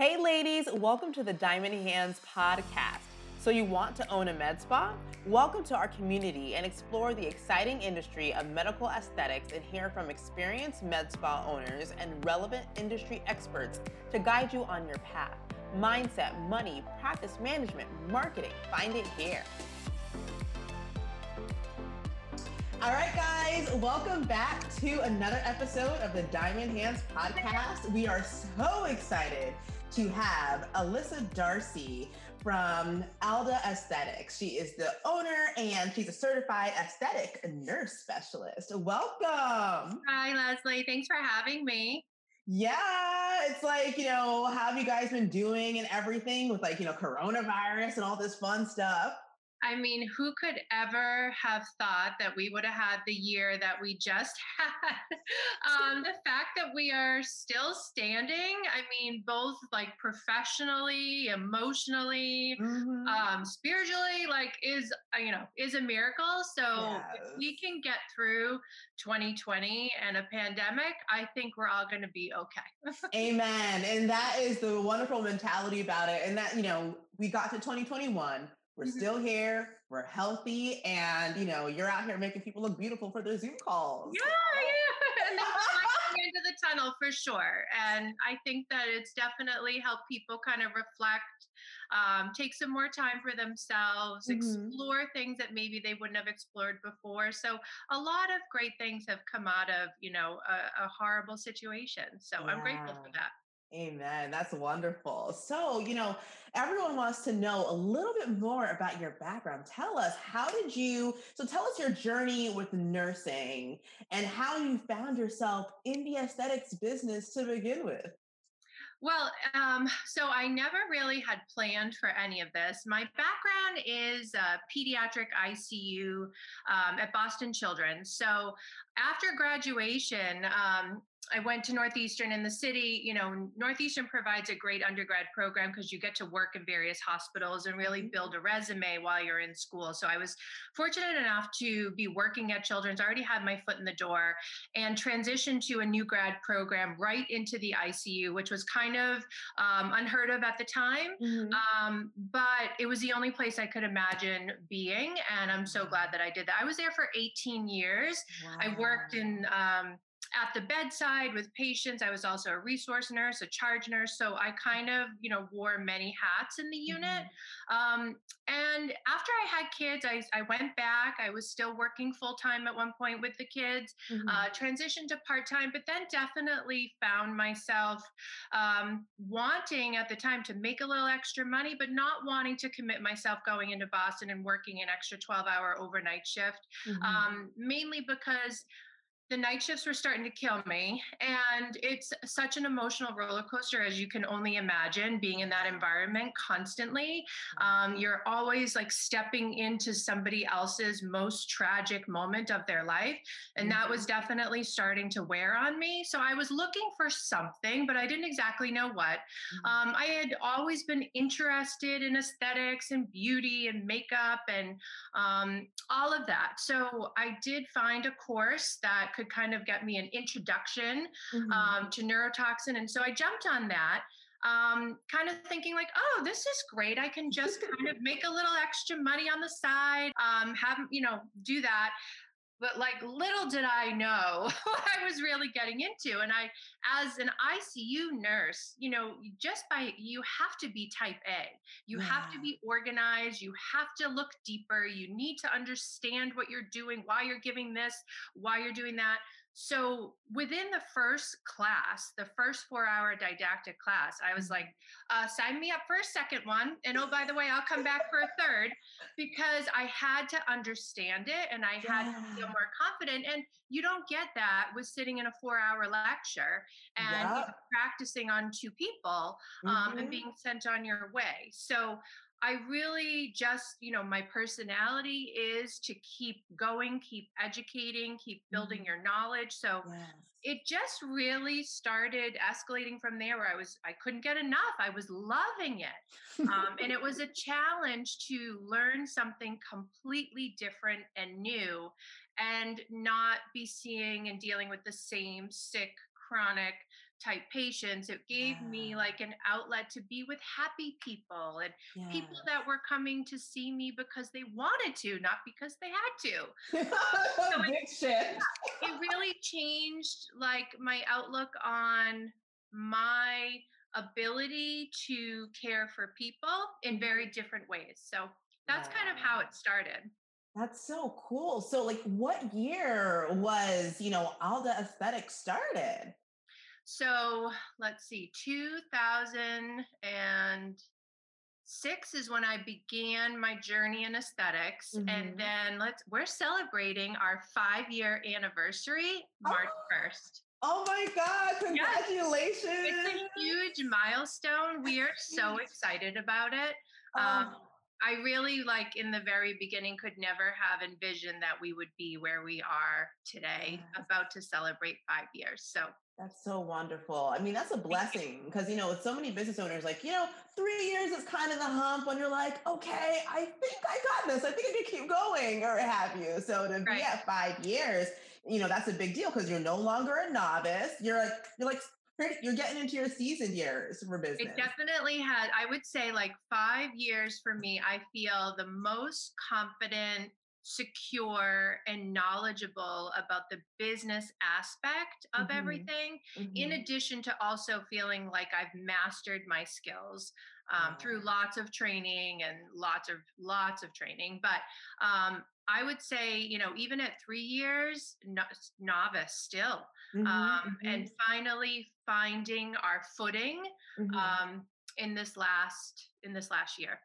Hey, ladies, welcome to the Diamond Hands podcast. So, you want to own a med spa? Welcome to our community and explore the exciting industry of medical aesthetics and hear from experienced med spa owners and relevant industry experts to guide you on your path. Mindset, money, practice management, marketing. Find it here. All right, guys, welcome back to another episode of the Diamond Hands podcast. We are so excited to have Alyssa Darcy from Alda Aesthetics. She is the owner and she's a certified aesthetic nurse specialist. Welcome. Hi, Leslie. Thanks for having me. Yeah, it's like, you know, how have you guys been doing and everything with like, you know, coronavirus and all this fun stuff? I mean, who could ever have thought that we would have had the year that we just had? um, the fact that we are still standing, I mean, both like professionally, emotionally, mm-hmm. um, spiritually, like is, uh, you know, is a miracle. So yes. if we can get through 2020 and a pandemic, I think we're all going to be okay. Amen. And that is the wonderful mentality about it. And that, you know, we got to 2021 we're mm-hmm. still here. We're healthy, and you know, you're out here making people look beautiful for their Zoom calls. Yeah, yeah. and into the tunnel for sure. And I think that it's definitely helped people kind of reflect, um, take some more time for themselves, mm-hmm. explore things that maybe they wouldn't have explored before. So a lot of great things have come out of you know a, a horrible situation. So yeah. I'm grateful for that. Amen. That's wonderful. So, you know, everyone wants to know a little bit more about your background. Tell us, how did you, so tell us your journey with nursing and how you found yourself in the aesthetics business to begin with. Well, um, so I never really had planned for any of this. My background is pediatric ICU um, at Boston Children's. So after graduation, um, I went to Northeastern in the city. You know, Northeastern provides a great undergrad program because you get to work in various hospitals and really mm-hmm. build a resume while you're in school. So I was fortunate enough to be working at Children's, I already had my foot in the door, and transitioned to a new grad program right into the ICU, which was kind of um, unheard of at the time. Mm-hmm. Um, but it was the only place I could imagine being. And I'm so glad that I did that. I was there for 18 years. Wow. I worked in um, at the bedside with patients. I was also a resource nurse, a charge nurse. So I kind of, you know, wore many hats in the unit. Mm-hmm. Um, and after I had kids, I, I went back. I was still working full time at one point with the kids, mm-hmm. uh, transitioned to part time, but then definitely found myself um, wanting at the time to make a little extra money, but not wanting to commit myself going into Boston and working an extra 12 hour overnight shift, mm-hmm. um, mainly because the night shifts were starting to kill me. And it's such an emotional roller coaster, as you can only imagine, being in that environment constantly. Um, you're always like stepping into somebody else's most tragic moment of their life. And that was mm-hmm. definitely starting to wear on me. So I was looking for something, but I didn't exactly know what. Mm-hmm. Um, I had always been interested in aesthetics and beauty and makeup and um, all of that. So I did find a course that could kind of get me an introduction mm-hmm. um, to neurotoxin. And so I jumped on that. Um, kind of thinking like, oh, this is great. I can just kind of make a little extra money on the side, um, have, you know, do that but like little did I know what I was really getting into. And I, as an ICU nurse, you know, just by you have to be type A, you yeah. have to be organized, you have to look deeper, you need to understand what you're doing, why you're giving this, why you're doing that. So within the first class, the first four hour didactic class, I was like, uh, sign me up for a second one. And oh, by the way, I'll come back for a third because I had to understand it and I had yeah. to feel more confident. And you don't get that with sitting in a four hour lecture and practicing on two people um, mm-hmm. and being sent on your way. So I really just, you know, my personality is to keep going, keep educating, keep building mm-hmm. your knowledge. So yes. it just really started escalating from there where I was, I couldn't get enough. I was loving it. Um, and it was a challenge to learn something completely different and new and not be seeing and dealing with the same sick, chronic type patients. It gave yeah. me like an outlet to be with happy people and yes. people that were coming to see me because they wanted to, not because they had to. so Big it, shift. it really changed like my outlook on my ability to care for people in very mm-hmm. different ways. So that's yeah. kind of how it started. That's so cool. So like what year was, you know, Alda Aesthetics started? So let's see, 2006 is when I began my journey in esthetics mm-hmm. And then let's, we're celebrating our five year anniversary March oh. 1st. Oh my God, congratulations. Yes. It's a huge milestone. We are so excited about it. Um, oh. I really like in the very beginning could never have envisioned that we would be where we are today, yes. about to celebrate five years. So that's so wonderful. I mean, that's a blessing because, you know, with so many business owners, like, you know, three years is kind of the hump when you're like, okay, I think I got this. I think I can keep going or have you. So to right. be at five years, you know, that's a big deal because you're no longer a novice. You're like, you're like, you're getting into your seasoned years for business. It definitely had, I would say, like five years for me. I feel the most confident secure and knowledgeable about the business aspect of mm-hmm. everything mm-hmm. in addition to also feeling like i've mastered my skills um, through lots of training and lots of lots of training but um, i would say you know even at three years no, novice still mm-hmm. um, and mm-hmm. finally finding our footing mm-hmm. um, in this last in this last year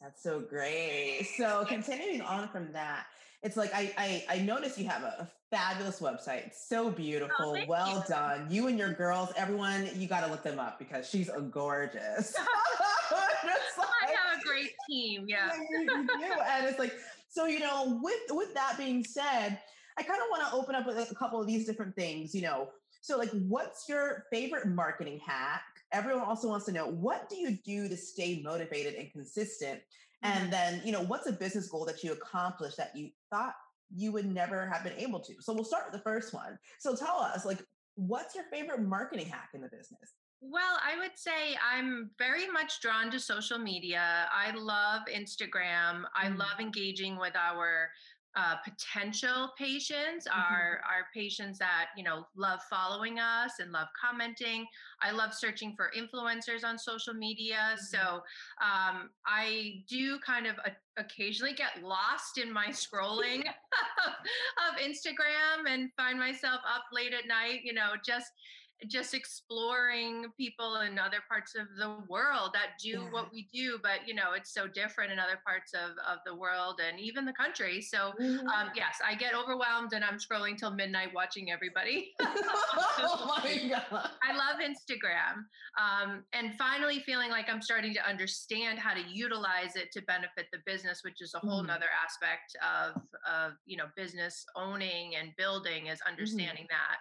that's so great. So continuing on from that, it's like I I, I noticed you have a, fabulous website. so oh, beautiful. Oh, well you. done. You and your girls, everyone, you got to look them up because she's a gorgeous. like, I have a great team. Yeah. you, you do. And it's like, so you know, with with that being said, I kind of want to open up with a couple of these different things, you know. So like what's your favorite marketing hack? everyone also wants to know what do you do to stay motivated and consistent and mm-hmm. then you know what's a business goal that you accomplished that you thought you would never have been able to so we'll start with the first one so tell us like what's your favorite marketing hack in the business well, I would say I'm very much drawn to social media. I love Instagram. I mm. love engaging with our uh, potential patients mm-hmm. are are patients that you know love following us and love commenting i love searching for influencers on social media mm-hmm. so um, i do kind of a- occasionally get lost in my scrolling of instagram and find myself up late at night you know just just exploring people in other parts of the world that do yeah. what we do but you know it's so different in other parts of, of the world and even the country so mm-hmm. um, yes i get overwhelmed and i'm scrolling till midnight watching everybody oh my God. i love instagram um, and finally feeling like i'm starting to understand how to utilize it to benefit the business which is a whole mm-hmm. nother aspect of of you know business owning and building is mm-hmm. understanding mm-hmm. that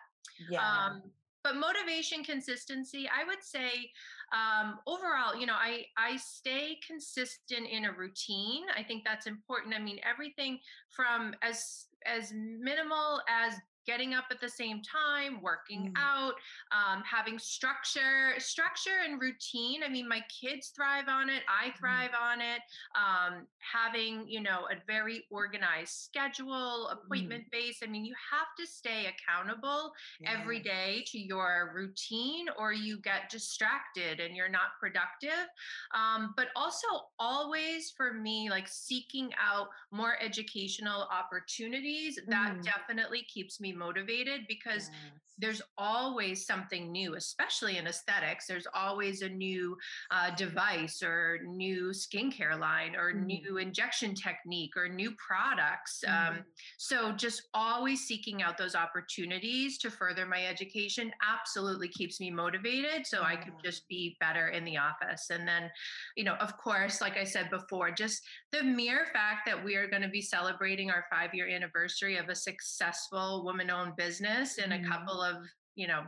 yeah. Um, but motivation consistency i would say um, overall you know i i stay consistent in a routine. I think that's important. I mean everything from as as minimal as getting up at the same time, working mm. out, um, having structure, structure and routine. I mean, my kids thrive on it. I mm-hmm. thrive mm. on it. Um, having, you know, a very organized schedule, appointment mm. base. I mean, you have to stay accountable yeah. every day to your routine or you get distracted and you're not productive. Um, but also always for me, like seeking out more educational opportunities, that mm-hmm. definitely keeps me motivated because yes. There's always something new, especially in aesthetics. There's always a new uh, device or new skincare line or mm. new injection technique or new products. Mm. Um, so just always seeking out those opportunities to further my education absolutely keeps me motivated. So I could just be better in the office. And then, you know, of course, like I said before, just the mere fact that we are going to be celebrating our five year anniversary of a successful woman owned business in a mm-hmm. couple of you know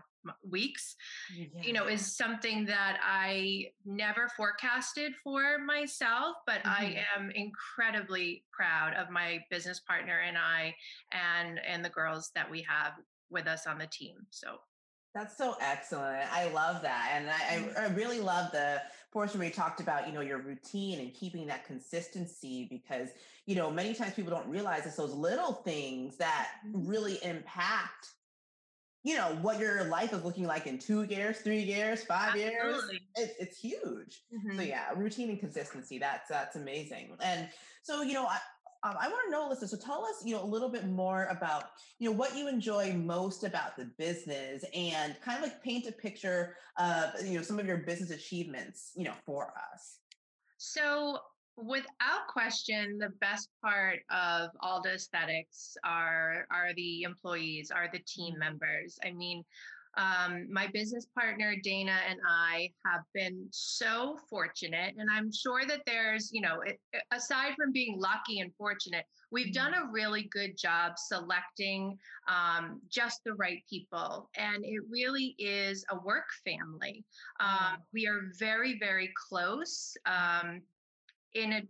weeks yeah. you know is something that i never forecasted for myself but mm-hmm. i am incredibly proud of my business partner and i and and the girls that we have with us on the team so That's so excellent. I love that. And I, I, I really love the portion where you talked about, you know, your routine and keeping that consistency because, you know, many times people don't realize it's those little things that mm-hmm. really impact, you know, what your life is looking like in two years, three years, five Absolutely. years. It, it's huge. Mm-hmm. So yeah, routine and consistency. That's, that's amazing. And so, you know, I, um, I want to know, Alyssa. So tell us, you know, a little bit more about, you know, what you enjoy most about the business, and kind of like paint a picture of, you know, some of your business achievements, you know, for us. So, without question, the best part of all the Aesthetics are are the employees, are the team mm-hmm. members. I mean, um, my business partner, Dana, and I have been so fortunate. And I'm sure that there's, you know, it, aside from being lucky and fortunate, we've done mm-hmm. a really good job selecting um, just the right people. And it really is a work family. Um, we are very, very close. In a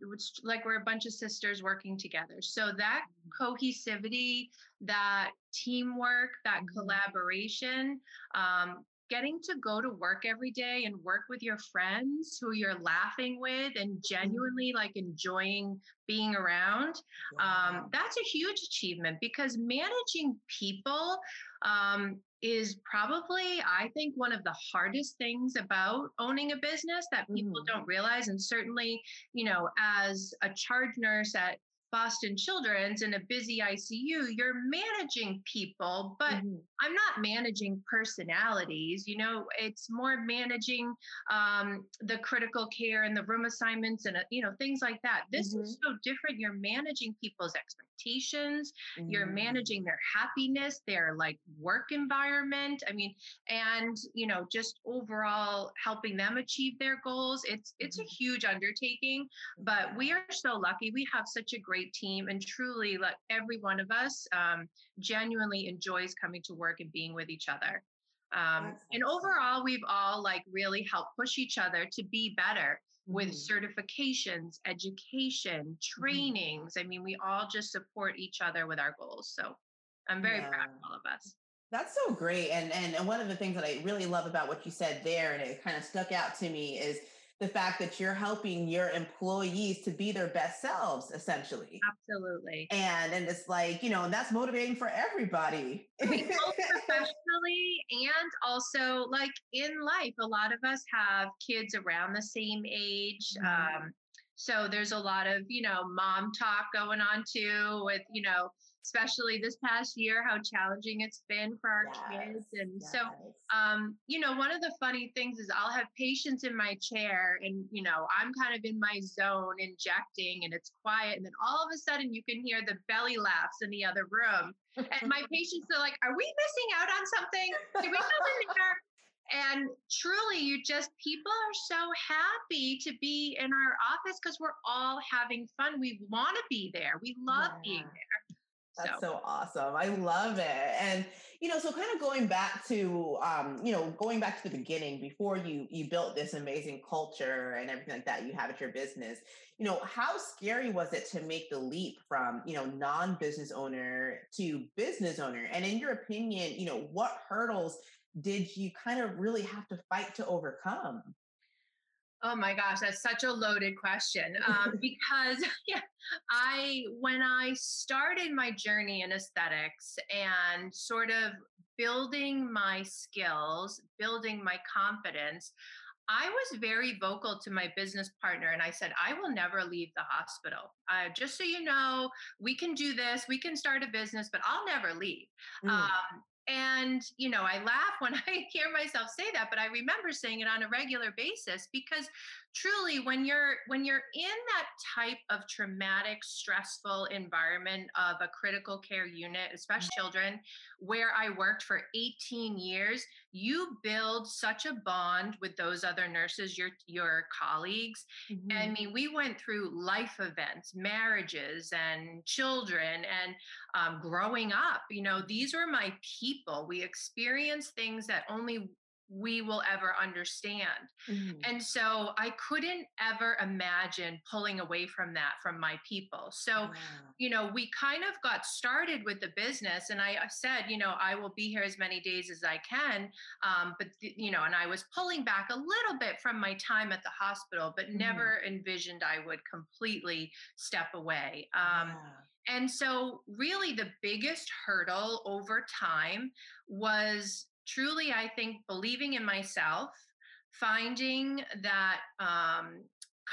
like we're a bunch of sisters working together so that mm-hmm. cohesivity that teamwork that mm-hmm. collaboration um, getting to go to work every day and work with your friends who you're laughing with and mm-hmm. genuinely like enjoying being around um, that's a huge achievement because managing people um, is probably, I think, one of the hardest things about owning a business that people mm. don't realize. And certainly, you know, as a charge nurse at Boston Children's in a busy ICU, you're managing people, but mm-hmm. I'm not managing personalities. You know, it's more managing um, the critical care and the room assignments and, uh, you know, things like that. This mm-hmm. is so different. You're managing people's expectations, mm-hmm. you're managing their happiness, their like work environment. I mean, and, you know, just overall helping them achieve their goals. It's, it's a mm-hmm. huge undertaking, but we are so lucky. We have such a great great team and truly like every one of us um, genuinely enjoys coming to work and being with each other um, and overall we've all like really helped push each other to be better with mm-hmm. certifications education mm-hmm. trainings mm-hmm. i mean we all just support each other with our goals so i'm very yeah. proud of all of us that's so great and, and and one of the things that i really love about what you said there and it kind of stuck out to me is the fact that you're helping your employees to be their best selves essentially. Absolutely. And and it's like you know and that's motivating for everybody. Both professionally and also like in life a lot of us have kids around the same age mm-hmm. um, so there's a lot of you know mom talk going on too with you know especially this past year, how challenging it's been for our yes, kids. And yes. so, um, you know, one of the funny things is I'll have patients in my chair and, you know, I'm kind of in my zone injecting and it's quiet. And then all of a sudden you can hear the belly laughs in the other room. and my patients are like, are we missing out on something? Did we come in here? And truly, you just, people are so happy to be in our office because we're all having fun. We want to be there. We love yeah. being there. That's so. so. awesome. I love it. And you know, so kind of going back to um, you know, going back to the beginning before you you built this amazing culture and everything like that you have at your business, you know, how scary was it to make the leap from, you know, non-business owner to business owner? And in your opinion, you know, what hurdles did you kind of really have to fight to overcome? Oh my gosh, that's such a loaded question. Um, because yeah, I when I started my journey in aesthetics and sort of building my skills, building my confidence, I was very vocal to my business partner and I said, I will never leave the hospital. Uh, just so you know, we can do this, we can start a business, but I'll never leave. Mm. Um, and, you know, I laugh when I hear myself say that, but I remember saying it on a regular basis because truly when you're when you're in that type of traumatic stressful environment of a critical care unit especially mm-hmm. children where i worked for 18 years you build such a bond with those other nurses your your colleagues mm-hmm. i mean we went through life events marriages and children and um, growing up you know these were my people we experienced things that only we will ever understand. Mm-hmm. And so I couldn't ever imagine pulling away from that from my people. So, you know, we kind of got started with the business, and I said, you know, I will be here as many days as I can. Um, but, you know, and I was pulling back a little bit from my time at the hospital, but mm-hmm. never envisioned I would completely step away. Um. And so, really, the biggest hurdle over time was truly, I think, believing in myself, finding that um,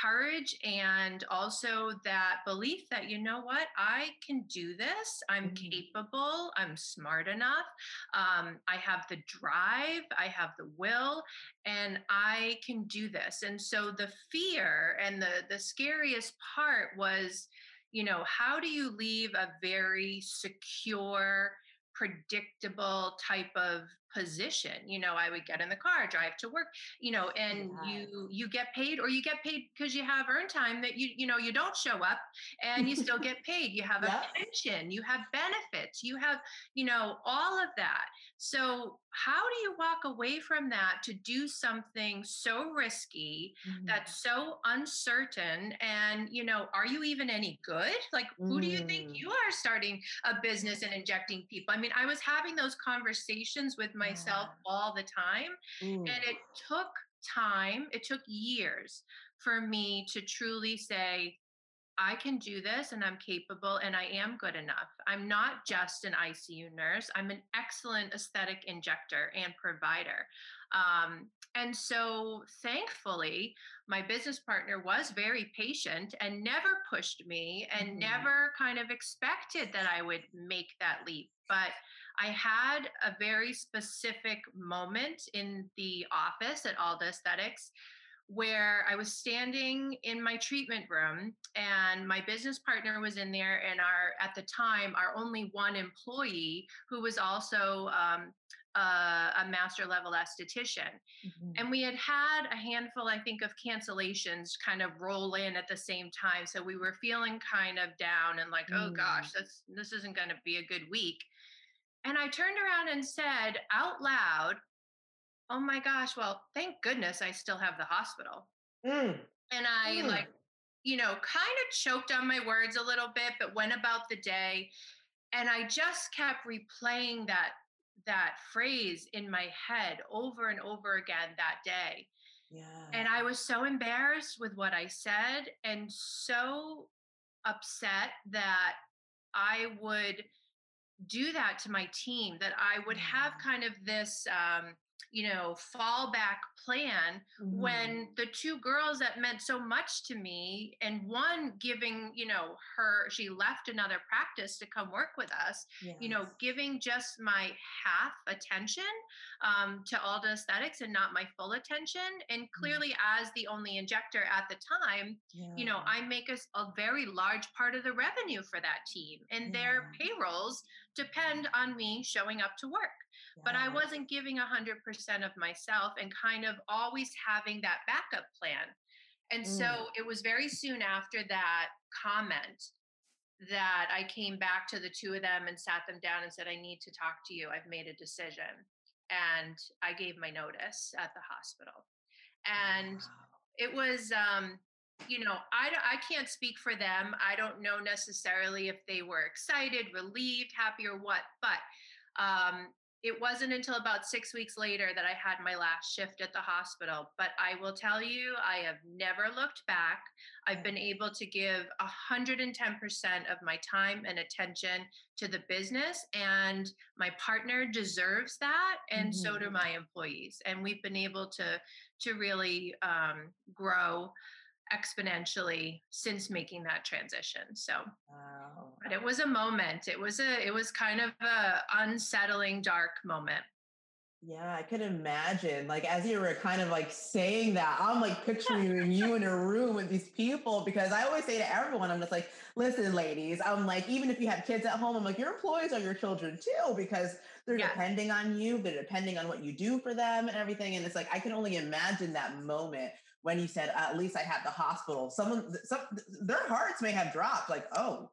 courage and also that belief that you know what? I can do this. I'm mm-hmm. capable. I'm smart enough. Um, i have the drive. I have the will and i can do this. And so the fear and the the scariest part was you know how do you leave a very secure predictable type of position you know i would get in the car drive to work you know and yeah. you you get paid or you get paid because you have earned time that you you know you don't show up and you still get paid. You have a pension you have benefits you have you know all of that so how do you walk away from that to do something so risky mm-hmm. that's so uncertain and you know are you even any good like who do you think mm. you are starting a business and injecting people i mean i was having those conversations with myself yeah. all the time Ooh. and it took time it took years for me to truly say I can do this and I'm capable and I am good enough. I'm not just an ICU nurse, I'm an excellent aesthetic injector and provider. Um, and so, thankfully, my business partner was very patient and never pushed me and mm-hmm. never kind of expected that I would make that leap. But I had a very specific moment in the office at Alda Aesthetics where I was standing in my treatment room and my business partner was in there and our at the time our only one employee who was also um, a master level esthetician mm-hmm. and we had had a handful i think of cancellations kind of roll in at the same time so we were feeling kind of down and like mm. oh gosh that's this isn't going to be a good week and i turned around and said out loud oh my gosh, well, thank goodness I still have the hospital. Mm. And I mm. like, you know, kind of choked on my words a little bit, but went about the day. And I just kept replaying that that phrase in my head over and over again that day. Yeah. And I was so embarrassed with what I said and so upset that I would do that to my team, that I would have kind of this um, you know, fallback plan mm-hmm. when the two girls that meant so much to me and one giving, you know, her she left another practice to come work with us, yes. you know, giving just my half attention um, to Alda Aesthetics and not my full attention. And mm. clearly, mm-hmm. as the only injector at the time, yeah. you know, I make a, a, very large part of the revenue for that team and yeah. their payrolls depend on me showing up to work but I wasn't giving 100% of myself and kind of always having that backup plan. And mm. so it was very soon after that comment that I came back to the two of them and sat them down and said, I need to talk to you. I've made a decision. And I gave my notice at the hospital. And wow. it was, um, you know, I, I can't speak for them. I don't know necessarily if they were excited, relieved, happy, or what, but um, it wasn't until about six weeks later that I had my last shift at the hospital. But I will tell you, I have never looked back. I've been able to give 110% of my time and attention to the business, and my partner deserves that, and mm-hmm. so do mm-hmm. my employees. And we've been able to to really um, grow exponentially since making that transition. So, wow. but it was a moment. It was a it was kind of a unsettling, dark moment. Yeah, I could imagine. Like as you were kind of like saying that, I'm like picturing you in a room with these people because I always say to everyone, I'm just like, listen, ladies, I'm like, even if you have kids at home, I'm like, your employees are your children too, because they're yes. depending on you, they're depending on what you do for them and everything. And it's like I can only imagine that moment when you said, at least I have the hospital, someone, some, their hearts may have dropped like, oh,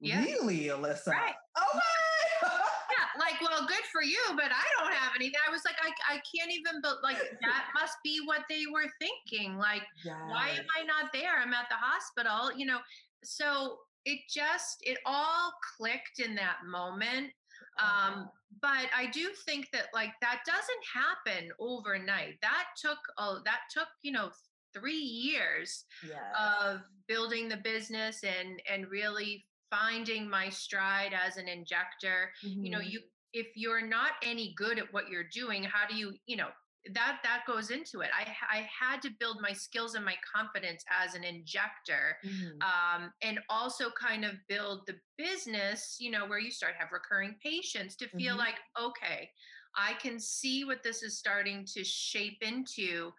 yeah. really, Alyssa? Right. Oh okay. yeah. like, well, good for you, but I don't have anything. I was like, I, I can't even, but like, that must be what they were thinking. Like, yes. why am I not there? I'm at the hospital, you know? So it just, it all clicked in that moment. Um, but I do think that like that doesn't happen overnight. That took, oh, that took, you know, three years yes. of building the business and and really finding my stride as an injector mm-hmm. you know you mm-hmm. if you're not any good at what you're doing how do you you know that that goes into it i i had to build my skills and my confidence as an injector mm-hmm. um, and also kind of build the business you know where you start have recurring patients to feel mm-hmm. like okay i can see what this is starting to shape into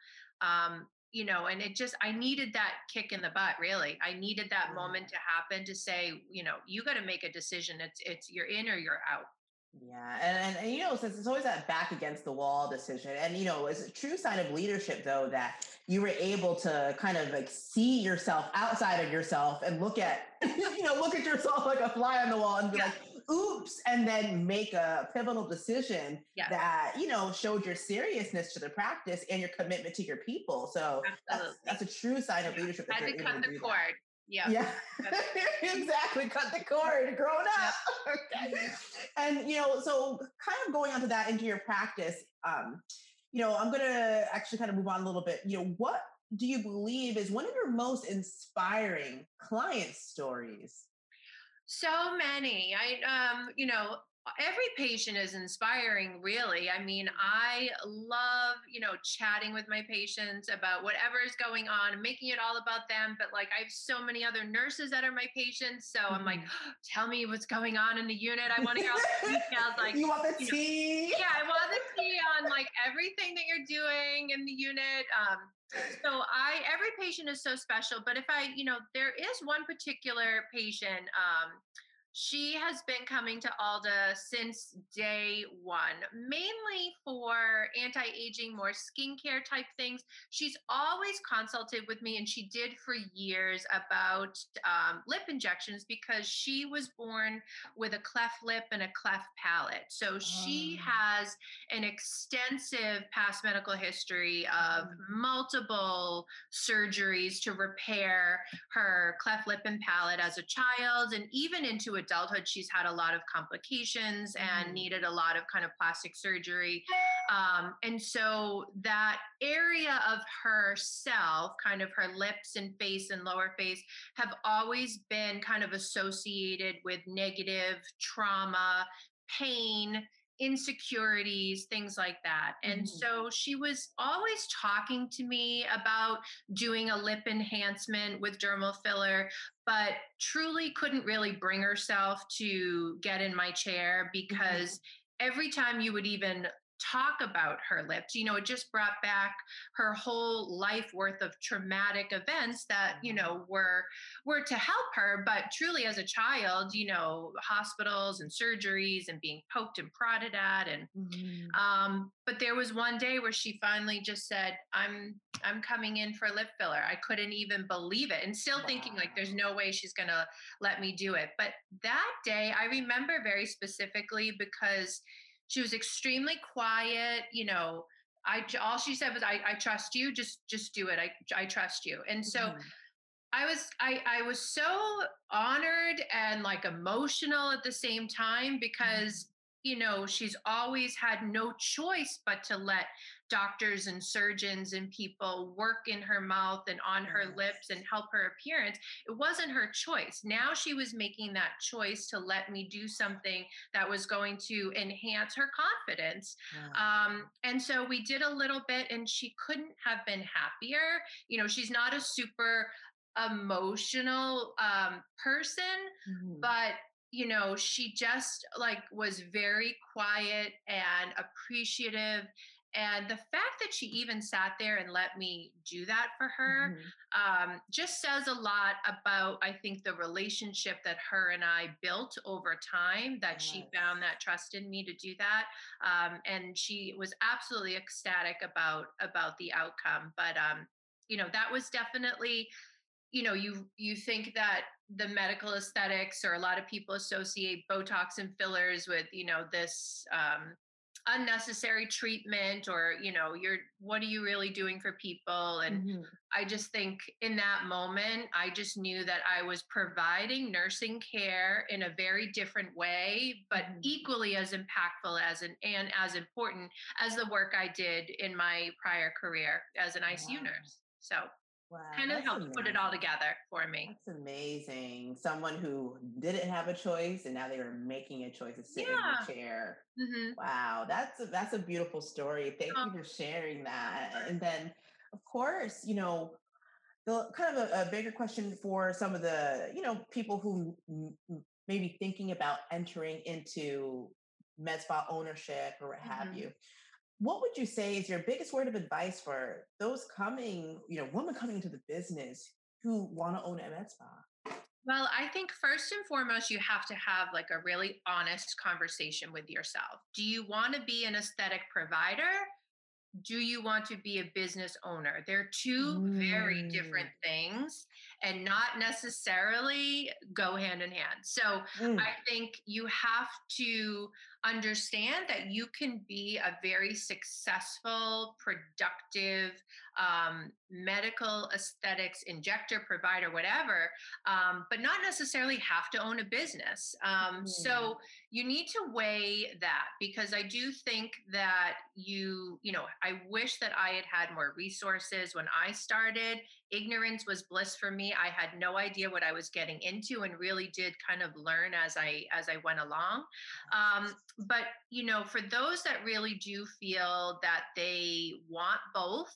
um, you know and it just i needed that kick in the butt really i needed that yeah. moment to happen to say you know you got to make a decision it's it's you're in or you're out yeah, and, and, and, you know, since it's always that back against the wall decision, and you know, it's a true sign of leadership though that you were able to kind of like see yourself outside of yourself and look at, you know, look at yourself like a fly on the wall and be yeah. like, oops, and then make a pivotal decision yeah. that, you know, showed your seriousness to the practice and your commitment to your people. So that's, that's, a true sign of leadership. Had to cut the cord. That. Yeah. Yeah. exactly. Cut the cord. Grown up. okay. And you know, so kind of going on to that into your practice, um, you know, I'm gonna actually kind of move on a little bit. You know, what do you believe is one of your most inspiring client stories? So many. I um, you know, every patient is inspiring really. I mean i love you know chatting with my patients about whatever is going on making it all about them but like i have so many other nurses that are my patients so mm-hmm. i'm like oh, tell me what's going on in the unit. I want to hear all the details like you want the tea know, yeah i want the tea on like everything that you're doing in the unit um so i every patient is so special but if i you know there is one particular patient um she has been coming to Alda since day one, mainly for anti aging, more skincare type things. She's always consulted with me, and she did for years about um, lip injections because she was born with a cleft lip and a cleft palate. So she oh. has an extensive past medical history of mm. multiple surgeries to repair her cleft lip and palate as a child and even into adulthood, she's had a lot of complications and mm. needed a lot of kind of plastic surgery. Um, and so that area of herself, kind of her lips and face and lower face, have always been kind of associated with negative trauma, pain insecurities, things like that. And mm-hmm. so she was always talking to me about doing a lip enhancement with dermal filler, but truly couldn't really bring herself to get in my chair mm-hmm. because mm-hmm. every time you would even talk about her lips you know it just brought back her whole life worth of traumatic events that you mm-hmm. know were were to help her but truly as a child you know hospitals and surgeries and being poked and prodded at and mm-hmm. um but there was one day where she finally just said i'm i'm coming in for lip filler i couldn't even believe it and still wow. thinking like there's no way she's gonna let me do it but that day i remember very specifically because she was extremely quiet you know i all she said was i, I trust you just just do it i i trust you and so mm-hmm. i was i i was so honored and like emotional at the same time mm-hmm. because you know she's always had no choice but to let doctors and surgeons and people work in her mouth and on her yes. lips and help her appearance. It wasn't her choice. Now she was making that choice to let me do something that was going to enhance her confidence. Um, and so we did a little bit, and she couldn't have been happier. You know, she's not a super emotional um, person, mm-hmm. but you know she just like was very quiet and appreciative and the fact that she even sat there and let me do that for her mm-hmm. um, just says a lot about, I think, the relationship that her and I built over time, that yes. she found that trust in me to do that. Um, and she was absolutely ecstatic about about the outcome. But um, you know, that was definitely you know you you think that the medical aesthetics or a lot of people associate botox and fillers with you know this um, unnecessary treatment or you know you're what are you really doing for people and mm-hmm. i just think in that moment i just knew that i was providing nursing care in a very different way but mm-hmm. equally as impactful as an and as important as the work i did in my prior career as an icu wow. nurse so Wow, kind of helped amazing. put it all together for me. That's amazing. Someone who didn't have a choice and now they were making a choice to sit yeah. in the chair. Mm-hmm. Wow, that's a, that's a beautiful story. Thank you for sharing that. And then, of course, you know, the kind of a, a bigger question for some of the you know people who m- may be thinking about entering into med spa ownership or what have mm-hmm. you what would you say is your biggest word of advice for those coming, you know, women coming into the business who want to own a med spa? Well, I think first and foremost, you have to have like a really honest conversation with yourself. Do you want to be an aesthetic provider? Do you want to be a business owner? They're two mm. very different things and not necessarily go hand in hand. So mm. I think you have to understand that you can be a very successful, productive um, medical aesthetics injector provider, whatever, um, but not necessarily have to own a business. Um, mm. So you need to weigh that because I do think that you, you know, I wish that I had had more resources when I started. Ignorance was bliss for me. I had no idea what I was getting into and really did kind of learn as I as I went along. Um, but you know, for those that really do feel that they want both,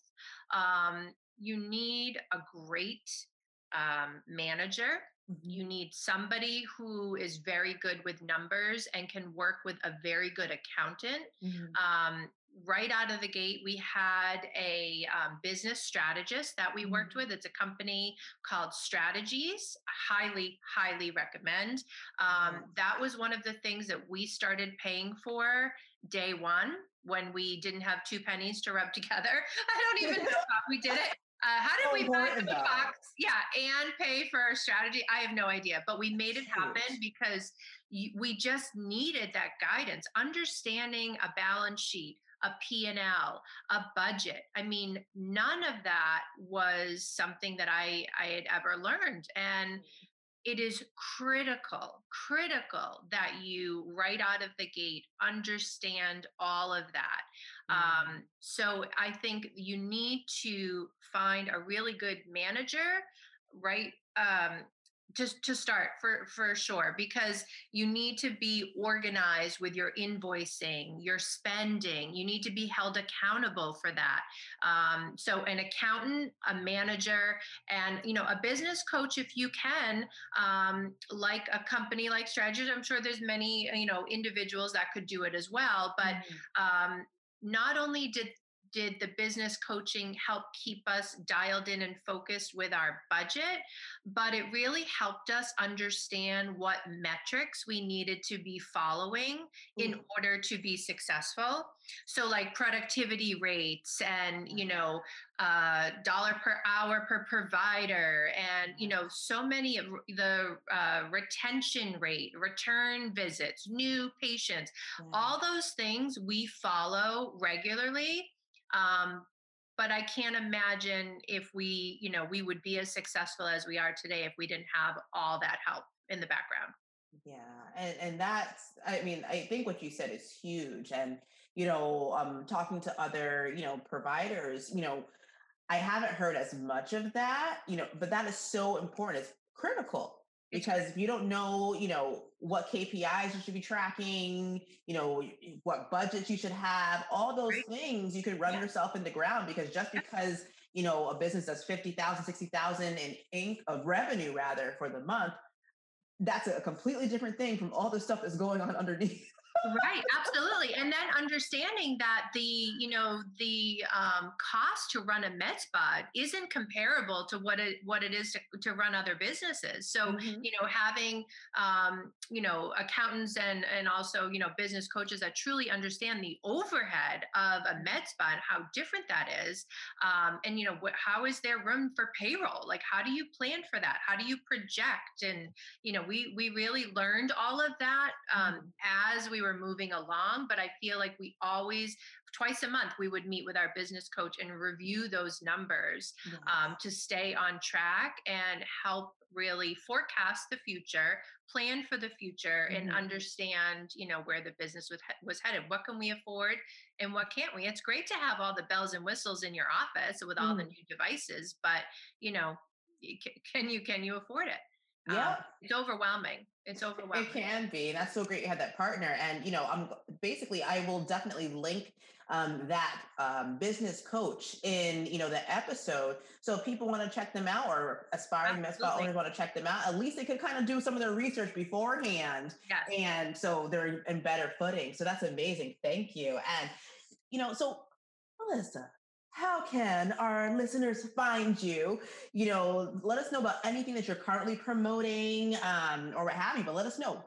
um, you need a great um, manager. Mm-hmm. You need somebody who is very good with numbers and can work with a very good accountant. Mm-hmm. Um, right out of the gate, we had a um, business strategist that we worked mm-hmm. with. It's a company called Strategies. Highly, highly recommend. Um, that was one of the things that we started paying for day one when we didn't have two pennies to rub together. I don't even know how we did it. Uh, how did we buy the box? Yeah, and pay for our strategy? I have no idea, but we made it happen because we just needed that guidance, understanding a balance sheet, a P&L, a budget. I mean, none of that was something that I, I had ever learned. And it is critical, critical that you right out of the gate understand all of that. Mm. Um, so I think you need to find a really good manager, right? Um, just to start for for sure because you need to be organized with your invoicing your spending you need to be held accountable for that um, so an accountant a manager and you know a business coach if you can um, like a company like strategies i'm sure there's many you know individuals that could do it as well but mm-hmm. um, not only did did the business coaching help keep us dialed in and focused with our budget, but it really helped us understand what metrics we needed to be following in mm. order to be successful. So, like productivity rates and, you know, uh, dollar per hour per provider, and, you know, so many of the uh, retention rate, return visits, new patients, all those things we follow regularly um, but I can't imagine if we, you know, we would be as successful as we are today if we didn't have all that help in the background. Yeah, and and that's, I mean, I think what you said is huge, and you know, um, talking to other, you know, providers, you know, I haven't heard as much of that, you know, but that is so important. It's critical because if you don't know, you know, what KPIs you should be tracking, you know, what budgets you should have, all those right. things you can run yeah. yourself in the ground because just because, you know, a business does 50,000, 60,000 in ink of revenue rather for the month, that's a completely different thing from all the stuff that's going on underneath. Right absolutely and then understanding that the you know the um, cost to run a med spa isn't comparable to what it what it is to, to run other businesses so mm-hmm. you know having um, you know accountants and and also you know business coaches that truly understand the overhead of a med spa and how different that is um, and you know what, how is there room for payroll like how do you plan for that how do you project and you know we we really learned all of that um, mm-hmm. as we were moving along but i feel like we always twice a month we would meet with our business coach and review those numbers yes. um, to stay on track and help really forecast the future plan for the future mm-hmm. and understand you know where the business was, was headed what can we afford and what can't we it's great to have all the bells and whistles in your office with all mm. the new devices but you know can you can you afford it yeah um, it's overwhelming. It's overwhelming it can be that's so great you had that partner and you know i'm basically i will definitely link um, that um, business coach in you know the episode so if people want to check them out or aspiring med spa owners want to check them out at least they could kind of do some of their research beforehand yes. and so they're in better footing so that's amazing thank you and you know so melissa how can our listeners find you? You know, let us know about anything that you're currently promoting um, or what have you, but let us know.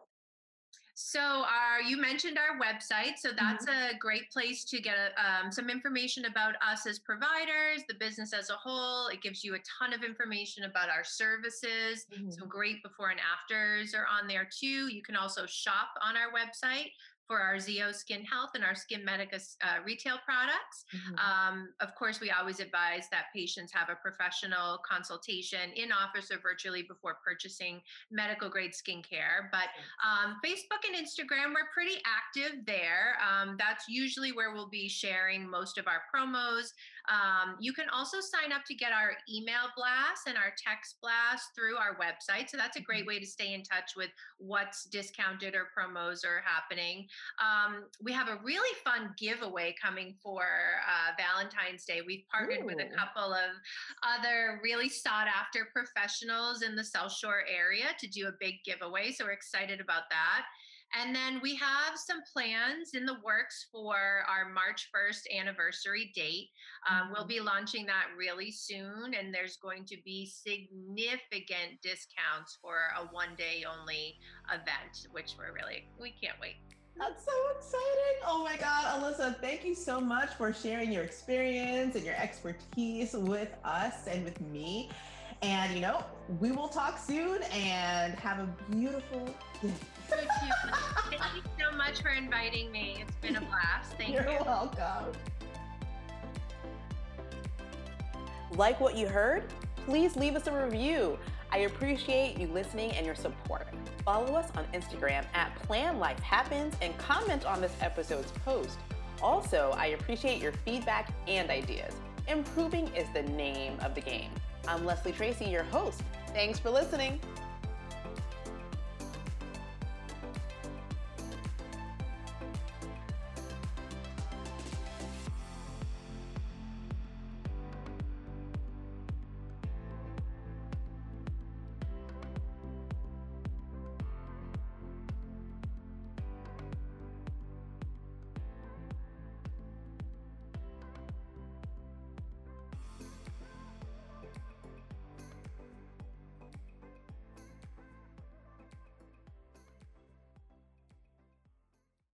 So, our, you mentioned our website. So, that's mm-hmm. a great place to get um, some information about us as providers, the business as a whole. It gives you a ton of information about our services. Mm-hmm. Some great before and afters are on there too. You can also shop on our website for our ZO Skin Health and our Skin Medica uh, retail products. Mm-hmm. Um, of course, we always advise that patients have a professional consultation in office or virtually before purchasing medical grade skincare. But um, Facebook and Instagram, we're pretty active there. Um, that's usually where we'll be sharing most of our promos. Um, you can also sign up to get our email blast and our text blast through our website. So that's a great mm-hmm. way to stay in touch with what's discounted or promos are happening. Um, we have a really fun giveaway coming for uh, Valentine's Day. We've partnered Ooh. with a couple of other really sought after professionals in the South Shore area to do a big giveaway. So we're excited about that. And then we have some plans in the works for our March 1st anniversary date. Um, we'll mm-hmm. be launching that really soon, and there's going to be significant discounts for a one day only event, which we're really, we can't wait. That's so exciting. Oh my God, Alyssa, thank you so much for sharing your experience and your expertise with us and with me. And, you know, we will talk soon and have a beautiful day. Thank you so much for inviting me. It's been a blast. Thank You're you. You're welcome. Like what you heard? Please leave us a review. I appreciate you listening and your support. Follow us on Instagram at Plan Life Happens and comment on this episode's post. Also, I appreciate your feedback and ideas. Improving is the name of the game. I'm Leslie Tracy, your host. Thanks for listening.